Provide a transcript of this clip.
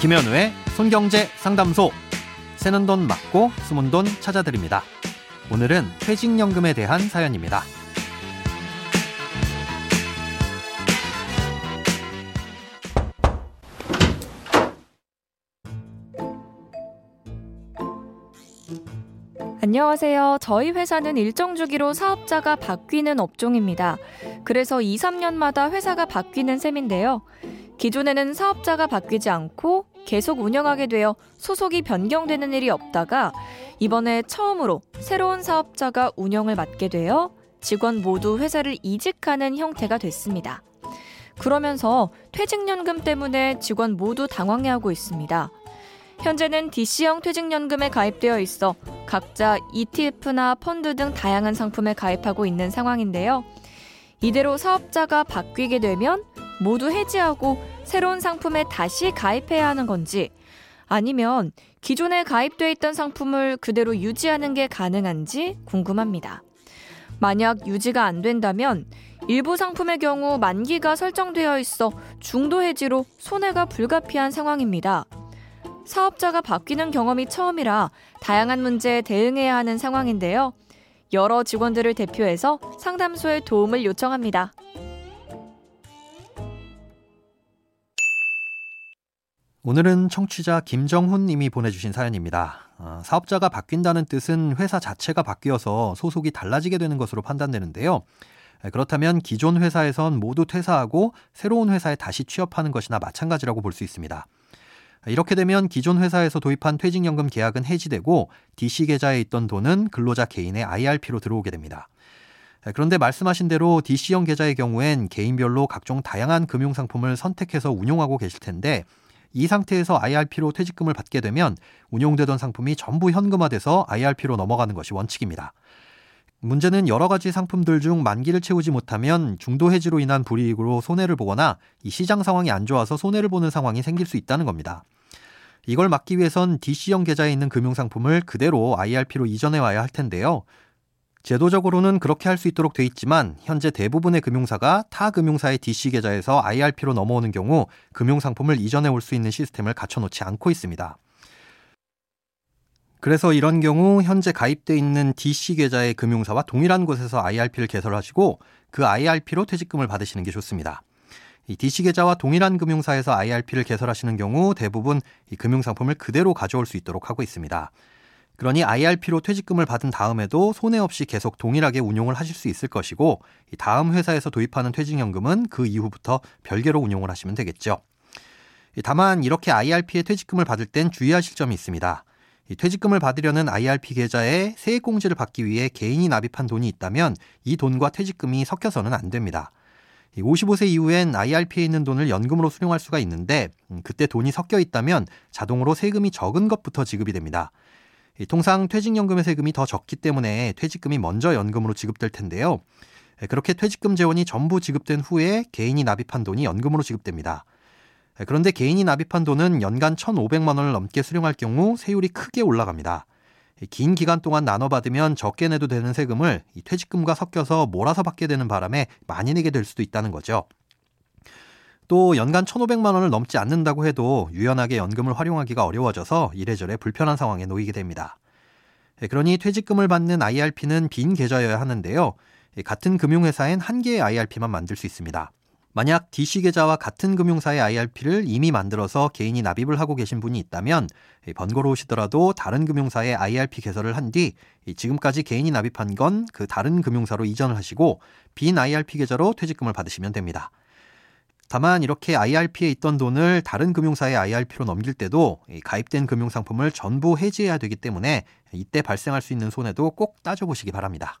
김현우의 손경제 상담소. 새는 돈 맞고 숨은 돈 찾아드립니다. 오늘은 퇴직연금에 대한 사연입니다. 안녕하세요. 저희 회사는 일정 주기로 사업자가 바뀌는 업종입니다. 그래서 2, 3년마다 회사가 바뀌는 셈인데요. 기존에는 사업자가 바뀌지 않고 계속 운영하게 되어 소속이 변경되는 일이 없다가 이번에 처음으로 새로운 사업자가 운영을 맡게 되어 직원 모두 회사를 이직하는 형태가 됐습니다. 그러면서 퇴직연금 때문에 직원 모두 당황해하고 있습니다. 현재는 DC형 퇴직연금에 가입되어 있어 각자 ETF나 펀드 등 다양한 상품에 가입하고 있는 상황인데요. 이대로 사업자가 바뀌게 되면 모두 해지하고 새로운 상품에 다시 가입해야 하는 건지 아니면 기존에 가입돼 있던 상품을 그대로 유지하는 게 가능한지 궁금합니다. 만약 유지가 안 된다면 일부 상품의 경우 만기가 설정되어 있어 중도 해지로 손해가 불가피한 상황입니다. 사업자가 바뀌는 경험이 처음이라 다양한 문제에 대응해야 하는 상황인데요. 여러 직원들을 대표해서 상담소에 도움을 요청합니다. 오늘은 청취자 김정훈 님이 보내주신 사연입니다. 어, 사업자가 바뀐다는 뜻은 회사 자체가 바뀌어서 소속이 달라지게 되는 것으로 판단되는데요. 그렇다면 기존 회사에선 모두 퇴사하고 새로운 회사에 다시 취업하는 것이나 마찬가지라고 볼 수 있습니다. 이렇게 되면 기존 회사에서 도입한 퇴직연금 계약은 해지되고 DC 계좌에 있던 돈은 근로자 개인의 IRP로 들어오게 됩니다. 그런데 말씀하신 대로 DC형 계좌의 경우엔 개인별로 각종 다양한 금융 상품을 선택해서 운용하고 계실 텐데 이 상태에서 IRP로 퇴직금을 받게 되면 운용되던 상품이 전부 현금화돼서 IRP로 넘어가는 것이 원칙입니다. 문제는 여러 가지 상품들 중 만기를 채우지 못하면 중도 해지로 인한 불이익으로 손해를 보거나 이 시장 상황이 안 좋아서 손해를 보는 상황이 생길 수 있다는 겁니다. 이걸 막기 위해선 DC형 계좌에 있는 금융상품을 그대로 IRP로 이전해 와야 할 텐데요. 제도적으로는 그렇게 할 수 있도록 돼 있지만 현재 대부분의 금융사가 타 금융사의 DC 계좌에서 IRP로 넘어오는 경우 금융상품을 이전해 올 수 있는 시스템을 갖춰놓지 않고 있습니다. 그래서 이런 경우 현재 가입돼 있는 DC 계좌의 금융사와 동일한 곳에서 IRP를 개설하시고 그 IRP로 퇴직금을 받으시는 게 좋습니다. 이 DC 계좌와 동일한 금융사에서 IRP를 개설하시는 경우 대부분 이 금융 상품을 그대로 가져올 수 있도록 하고 있습니다. 그러니 IRP로 퇴직금을 받은 다음에도 손해 없이 계속 동일하게 운용을 하실 수 있을 것이고 다음 회사에서 도입하는 퇴직연금은 그 이후부터 별개로 운용을 하시면 되겠죠. 다만 이렇게 IRP에 퇴직금을 받을 땐 주의하실 점이 있습니다. 퇴직금을 받으려는 IRP 계좌에 세액공제를 받기 위해 개인이 납입한 돈이 있다면 이 돈과 퇴직금이 섞여서는 안 됩니다. 55세 이후엔 IRP에 있는 돈을 연금으로 수령할 수가 있는데 음, 그때 돈이 섞여 있다면 자동으로 세금이 적은 것부터 지급이 됩니다. 통상 퇴직연금의 세금이 더 적기 때문에 퇴직금이 먼저 연금으로 지급될 텐데요. 그렇게 퇴직금 재원이 전부 지급된 후에 개인이 납입한 돈이 연금으로 지급됩니다. 그런데 개인이 납입한 돈은 연간 1,500만 원을 넘게 수령할 경우 세율이 크게 올라갑니다. 긴 기간 동안 나눠받으면 적게 내도 되는 세금을 퇴직금과 섞여서 몰아서 받게 되는 바람에 많이 내게 될 수도 있다는 거죠. 또 연간 1,500만 원을 넘지 않는다고 해도 유연하게 연금을 활용하기가 어려워져서 이래저래 불편한 상황에 놓이게 됩니다. 예, 그러니 퇴직금을 받는 IRP는 빈 계좌여야 하는데요. 예, 같은 금융회사엔 한 개의 IRP만 만들 수 있습니다. 만약 DC 계좌와 같은 금융사의 IRP를 이미 만들어서 개인이 납입을 하고 계신 분이 있다면 예, 번거로우시더라도 다른 금융사의 IRP 개설을 한 뒤 지금까지 개인이 납입한 건 그 다른 금융사로 이전을 하시고 빈 IRP 계좌로 퇴직금을 받으시면 됩니다. 다만 이렇게 IRP에 있던 돈을 다른 금융사의 IRP로 넘길 때도 가입된 금융상품을 전부 해지해야 되기 때문에 이때 발생할 수 있는 손해도 꼭 따져보시기 바랍니다.